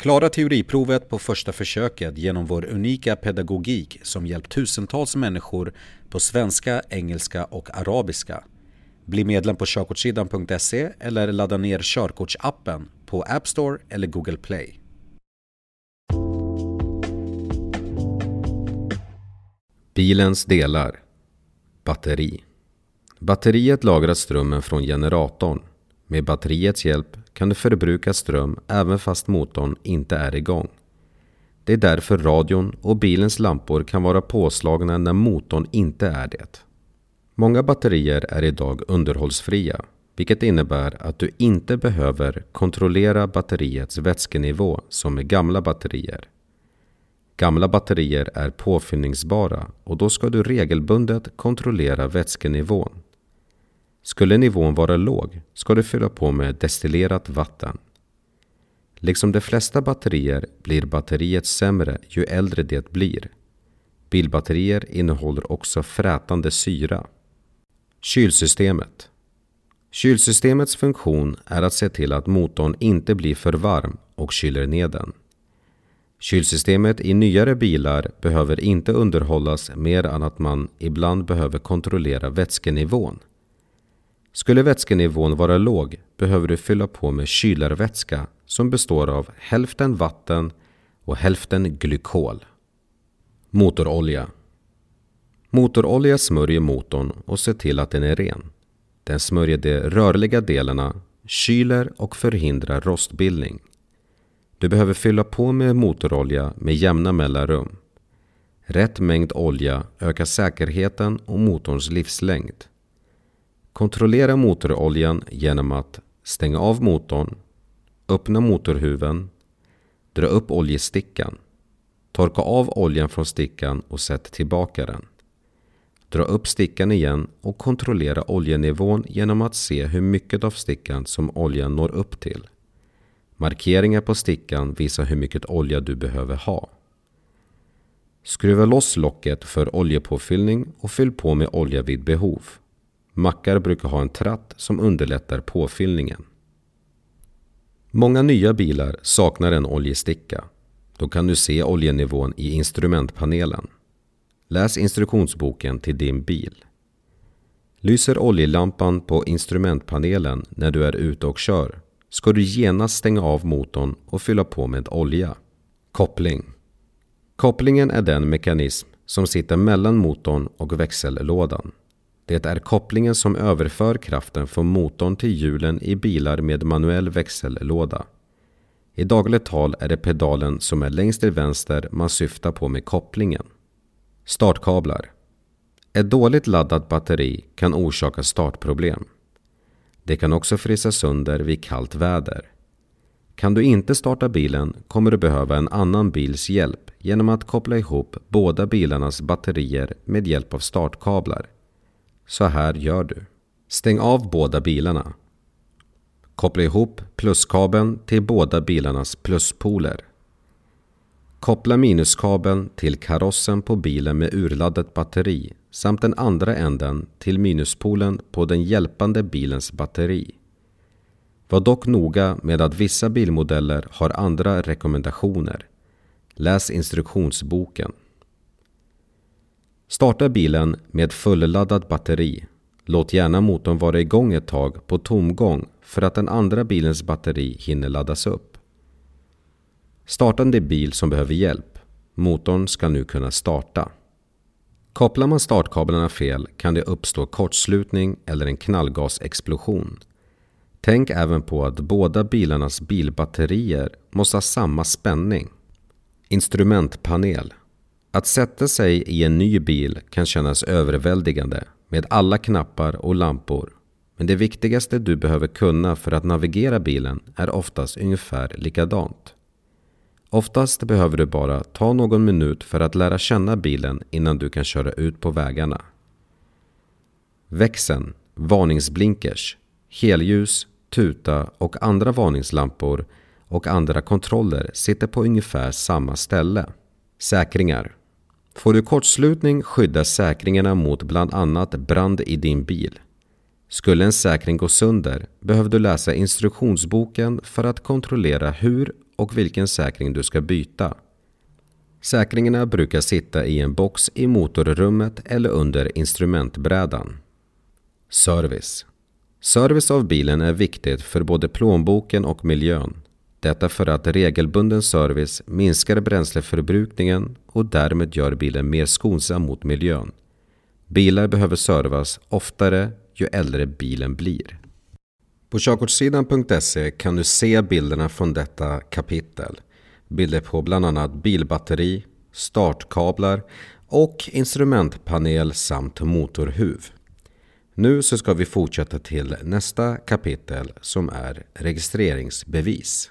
Klara teoriprovet på första försöket genom vår unika pedagogik som hjälpt tusentals människor på svenska, engelska och arabiska. Bli medlem på körkortssidan.se eller ladda ner körkortsappen på App Store eller Google Play. Bilens delar Batteri Batteriet lagrar strömmen från generatorn. Med batteriets hjälp kan du förbruka ström även fast motorn inte är igång. Det är därför radion och bilens lampor kan vara påslagna när motorn inte är det. Många batterier är idag underhållsfria, vilket innebär att du inte behöver kontrollera batteriets vätskenivå som med gamla batterier. Gamla batterier är påfyllningsbara och då ska du regelbundet kontrollera vätskenivån. Skulle nivån vara låg ska du fylla på med destillerat vatten. Liksom de flesta batterier blir batteriet sämre ju äldre det blir. Bilbatterier innehåller också frätande syra. Kylsystemet Kylsystemets funktion är att se till att motorn inte blir för varm och kyler ned den. Kylsystemet i nyare bilar behöver inte underhållas mer än att man ibland behöver kontrollera vätskenivån. Skulle vätskenivån vara låg behöver du fylla på med kylarvätska som består av hälften vatten och hälften glykol. Motorolja Motorolja smörjer motorn och ser till att den är ren. Den smörjer de rörliga delarna, kyler och förhindrar rostbildning. Du behöver fylla på med motorolja med jämna mellanrum. Rätt mängd olja ökar säkerheten och motorns livslängd. Kontrollera motoroljan genom att stänga av motorn, öppna motorhuven, dra upp oljestickan, torka av oljan från stickan och sätt tillbaka den. Dra upp stickan igen och kontrollera oljenivån genom att se hur mycket av stickan som oljan når upp till. Markeringar på stickan visar hur mycket olja du behöver ha. Skruva loss locket för oljepåfyllning och fyll på med olja vid behov. Mackar brukar ha en tratt som underlättar påfyllningen. Många nya bilar saknar en oljesticka. Då kan du se oljenivån i instrumentpanelen. Läs instruktionsboken till din bil. Lyser oljelampan på instrumentpanelen när du är ute och kör ska du genast stänga av motorn och fylla på med olja. Koppling Kopplingen är den mekanism som sitter mellan motorn och växellådan. Det är kopplingen som överför kraften från motorn till hjulen i bilar med manuell växellåda. I dagligt tal är det pedalen som är längst till vänster man syftar på med kopplingen. Startkablar Ett dåligt laddat batteri kan orsaka startproblem. Det kan också frysa sönder vid kallt väder. Kan du inte starta bilen kommer du behöva en annan bils hjälp genom att koppla ihop båda bilarnas batterier med hjälp av startkablar. Så här gör du. Stäng av båda bilarna. Koppla ihop pluskabeln till båda bilarnas pluspoler. Koppla minuskabeln till karossen på bilen med urladdat batteri samt den andra änden till minuspolen på den hjälpande bilens batteri. Var dock noga med att vissa bilmodeller har andra rekommendationer. Läs instruktionsboken. Starta bilen med fulladdat batteri. Låt gärna motorn vara igång ett tag på tomgång för att den andra bilens batteri hinner laddas upp. Starta en bil som behöver hjälp. Motorn ska nu kunna starta. Kopplar man startkablarna fel kan det uppstå kortslutning eller en knallgasexplosion. Tänk även på att båda bilarnas bilbatterier måste ha samma spänning. Instrumentpanel. Att sätta sig i en ny bil kan kännas överväldigande med alla knappar och lampor. Men det viktigaste du behöver kunna för att navigera bilen är oftast ungefär likadant. Oftast behöver du bara ta någon minut för att lära känna bilen innan du kan köra ut på vägarna. Växeln, varningsblinkers, helljus, tuta och andra varningslampor och andra kontroller sitter på ungefär samma ställe. Säkringar. Får du kortslutning skyddas säkringarna mot bland annat brand i din bil. Skulle en säkring gå sönder behöver du läsa instruktionsboken för att kontrollera hur och vilken säkring du ska byta. Säkringarna brukar sitta i en box i motorrummet eller under instrumentbrädan. Service Service av bilen är viktigt för både plånboken och miljön. Detta för att regelbunden service minskar bränsleförbrukningen och därmed gör bilen mer skonsam mot miljön. Bilar behöver servas oftare ju äldre bilen blir. På körkortssidan.se kan du se bilderna från detta kapitel. Bilder på bland annat bilbatteri, startkablar och instrumentpanel samt motorhuv. Nu så ska vi fortsätta till nästa kapitel som är registreringsbevis.